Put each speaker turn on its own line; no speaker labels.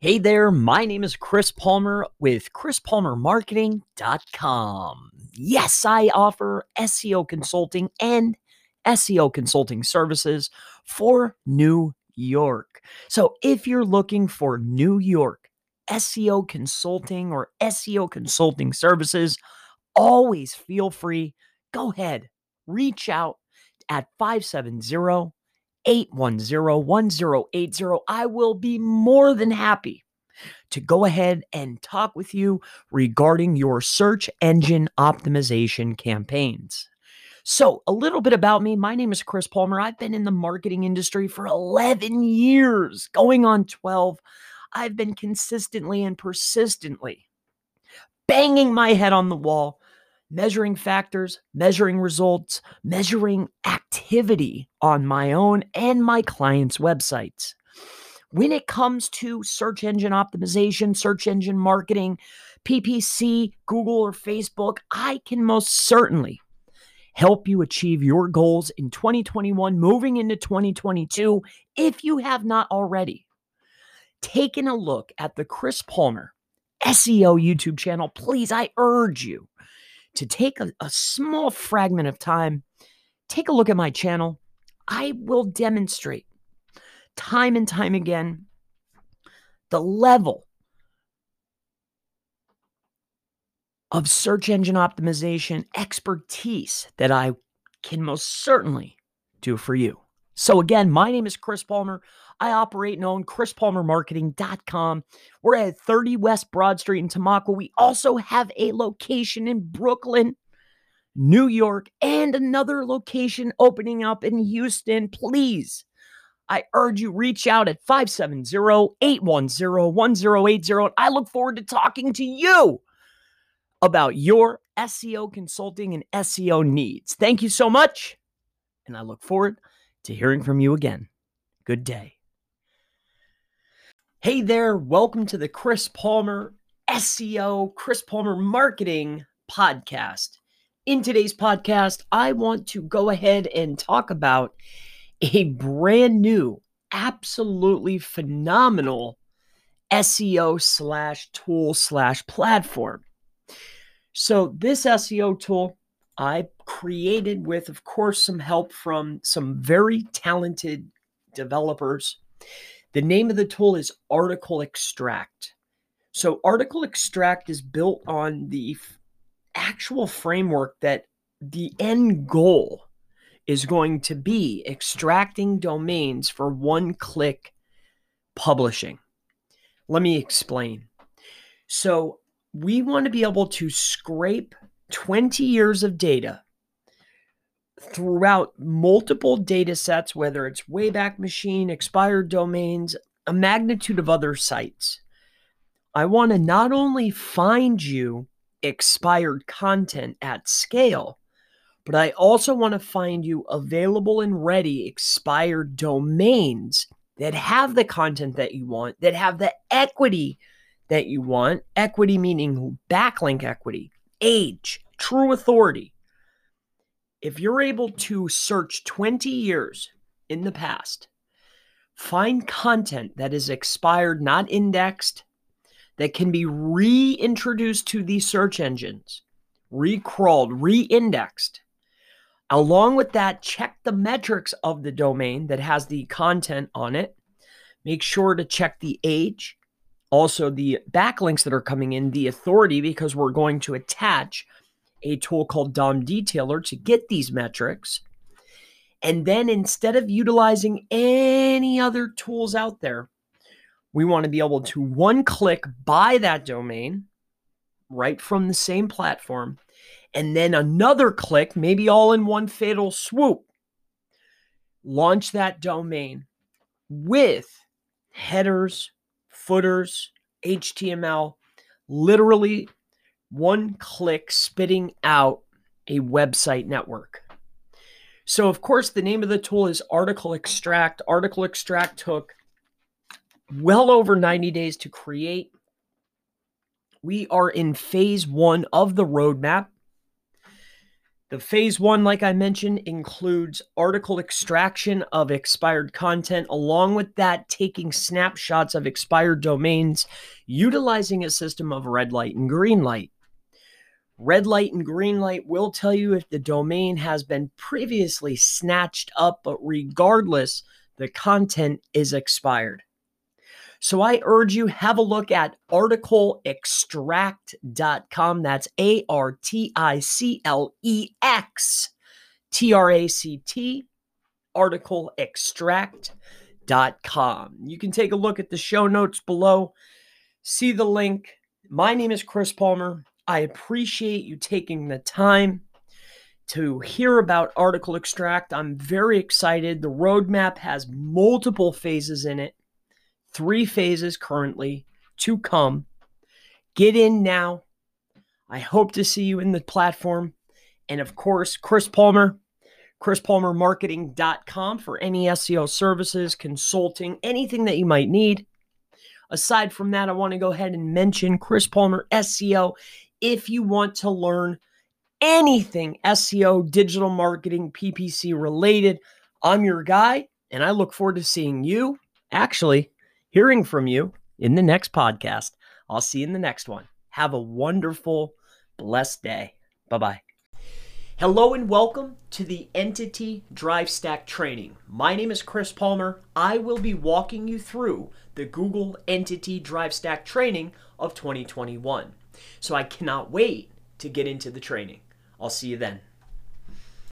Hey there, my name is Chris Palmer with chrispalmermarketing.com. Yes, I offer SEO consulting and SEO consulting services for New York. So if you're looking for New York SEO consulting or SEO consulting services, always feel free. Go ahead, reach out at 570 810 1080. I will be more than happy to go ahead and talk with you regarding your search engine optimization campaigns. So, a little bit about me. My name is Chris Palmer. I've been in the marketing industry for 11 years, going on 12. I've been consistently and persistently banging my head on the wall measuring factors, measuring results, measuring activity on my own and my clients' websites. When it comes to search engine optimization, search engine marketing, PPC, Google, or Facebook, I can most certainly help you achieve your goals in 2021, moving into 2022, if you have not already. Taken a look at the Chris Palmer SEO YouTube channel, please, I urge you to take a, a small fragment of time, take a look at my channel. I will demonstrate time and time again the level of search engine optimization expertise that I can most certainly do for you. So, again, my name is Chris Palmer. I operate and own chrispalmermarketing.com. We're at 30 West Broad Street in Tamaqua. We also have a location in Brooklyn, New York, and another location opening up in Houston. Please, I urge you reach out at 570-810-1080. I look forward to talking to you about your SEO consulting and SEO needs. Thank you so much, and I look forward to hearing from you again. Good day. Hey there, welcome to the Chris Palmer SEO, Chris Palmer Marketing Podcast. In today's podcast, I want to go ahead and talk about a brand new, absolutely phenomenal SEO slash tool slash platform. So, this SEO tool I created with, of course, some help from some very talented developers the name of the tool is Article Extract. So, Article Extract is built on the f- actual framework that the end goal is going to be extracting domains for one click publishing. Let me explain. So, we want to be able to scrape 20 years of data throughout multiple data sets, whether it's Wayback Machine, expired domains, a magnitude of other sites. I want to not only find you expired content at scale, but I also want to find you available and ready expired domains that have the content that you want, that have the equity that you want. Equity meaning backlink equity, age, true authority if you're able to search 20 years in the past, find content that is expired, not indexed, that can be reintroduced to these search engines, recrawled, reindexed. Along with that, check the metrics of the domain that has the content on it. Make sure to check the age, also the backlinks that are coming in, the authority, because we're going to attach a tool called DOM Detailer to get these metrics. And then instead of utilizing any other tools out there, we want to be able to one click buy that domain right from the same platform. And then another click, maybe all in one fatal swoop, launch that domain with headers, footers, HTML, literally one click spitting out a website network. So, of course, the name of the tool is Article Extract. Article Extract took well over 90 days to create. We are in phase one of the roadmap. The phase one, like I mentioned, includes article extraction of expired content, along with that, taking snapshots of expired domains, utilizing a system of red light and green light. Red light and green light will tell you if the domain has been previously snatched up, but regardless, the content is expired. So I urge you have a look at articleextract.com. That's A R T I C L E X T R A C T articleextract.com. You can take a look at the show notes below. See the link. My name is Chris Palmer. I appreciate you taking the time to hear about Article Extract. I'm very excited. The roadmap has multiple phases in it, three phases currently to come. Get in now. I hope to see you in the platform. And of course, Chris Palmer, chrispalmermarketing.com for any SEO services, consulting, anything that you might need. Aside from that, I want to go ahead and mention Chris Palmer SEO if you want to learn anything SEO, digital marketing, PPC related. I'm your guy, and I look forward to seeing you, actually, hearing from you in the next podcast. I'll see you in the next one. Have a wonderful, blessed day. Bye bye. Hello and welcome to the Entity Drive Stack training. My name is Chris Palmer. I will be walking you through the Google Entity Drive Stack training of 2021. So I cannot wait to get into the training. I'll see you then.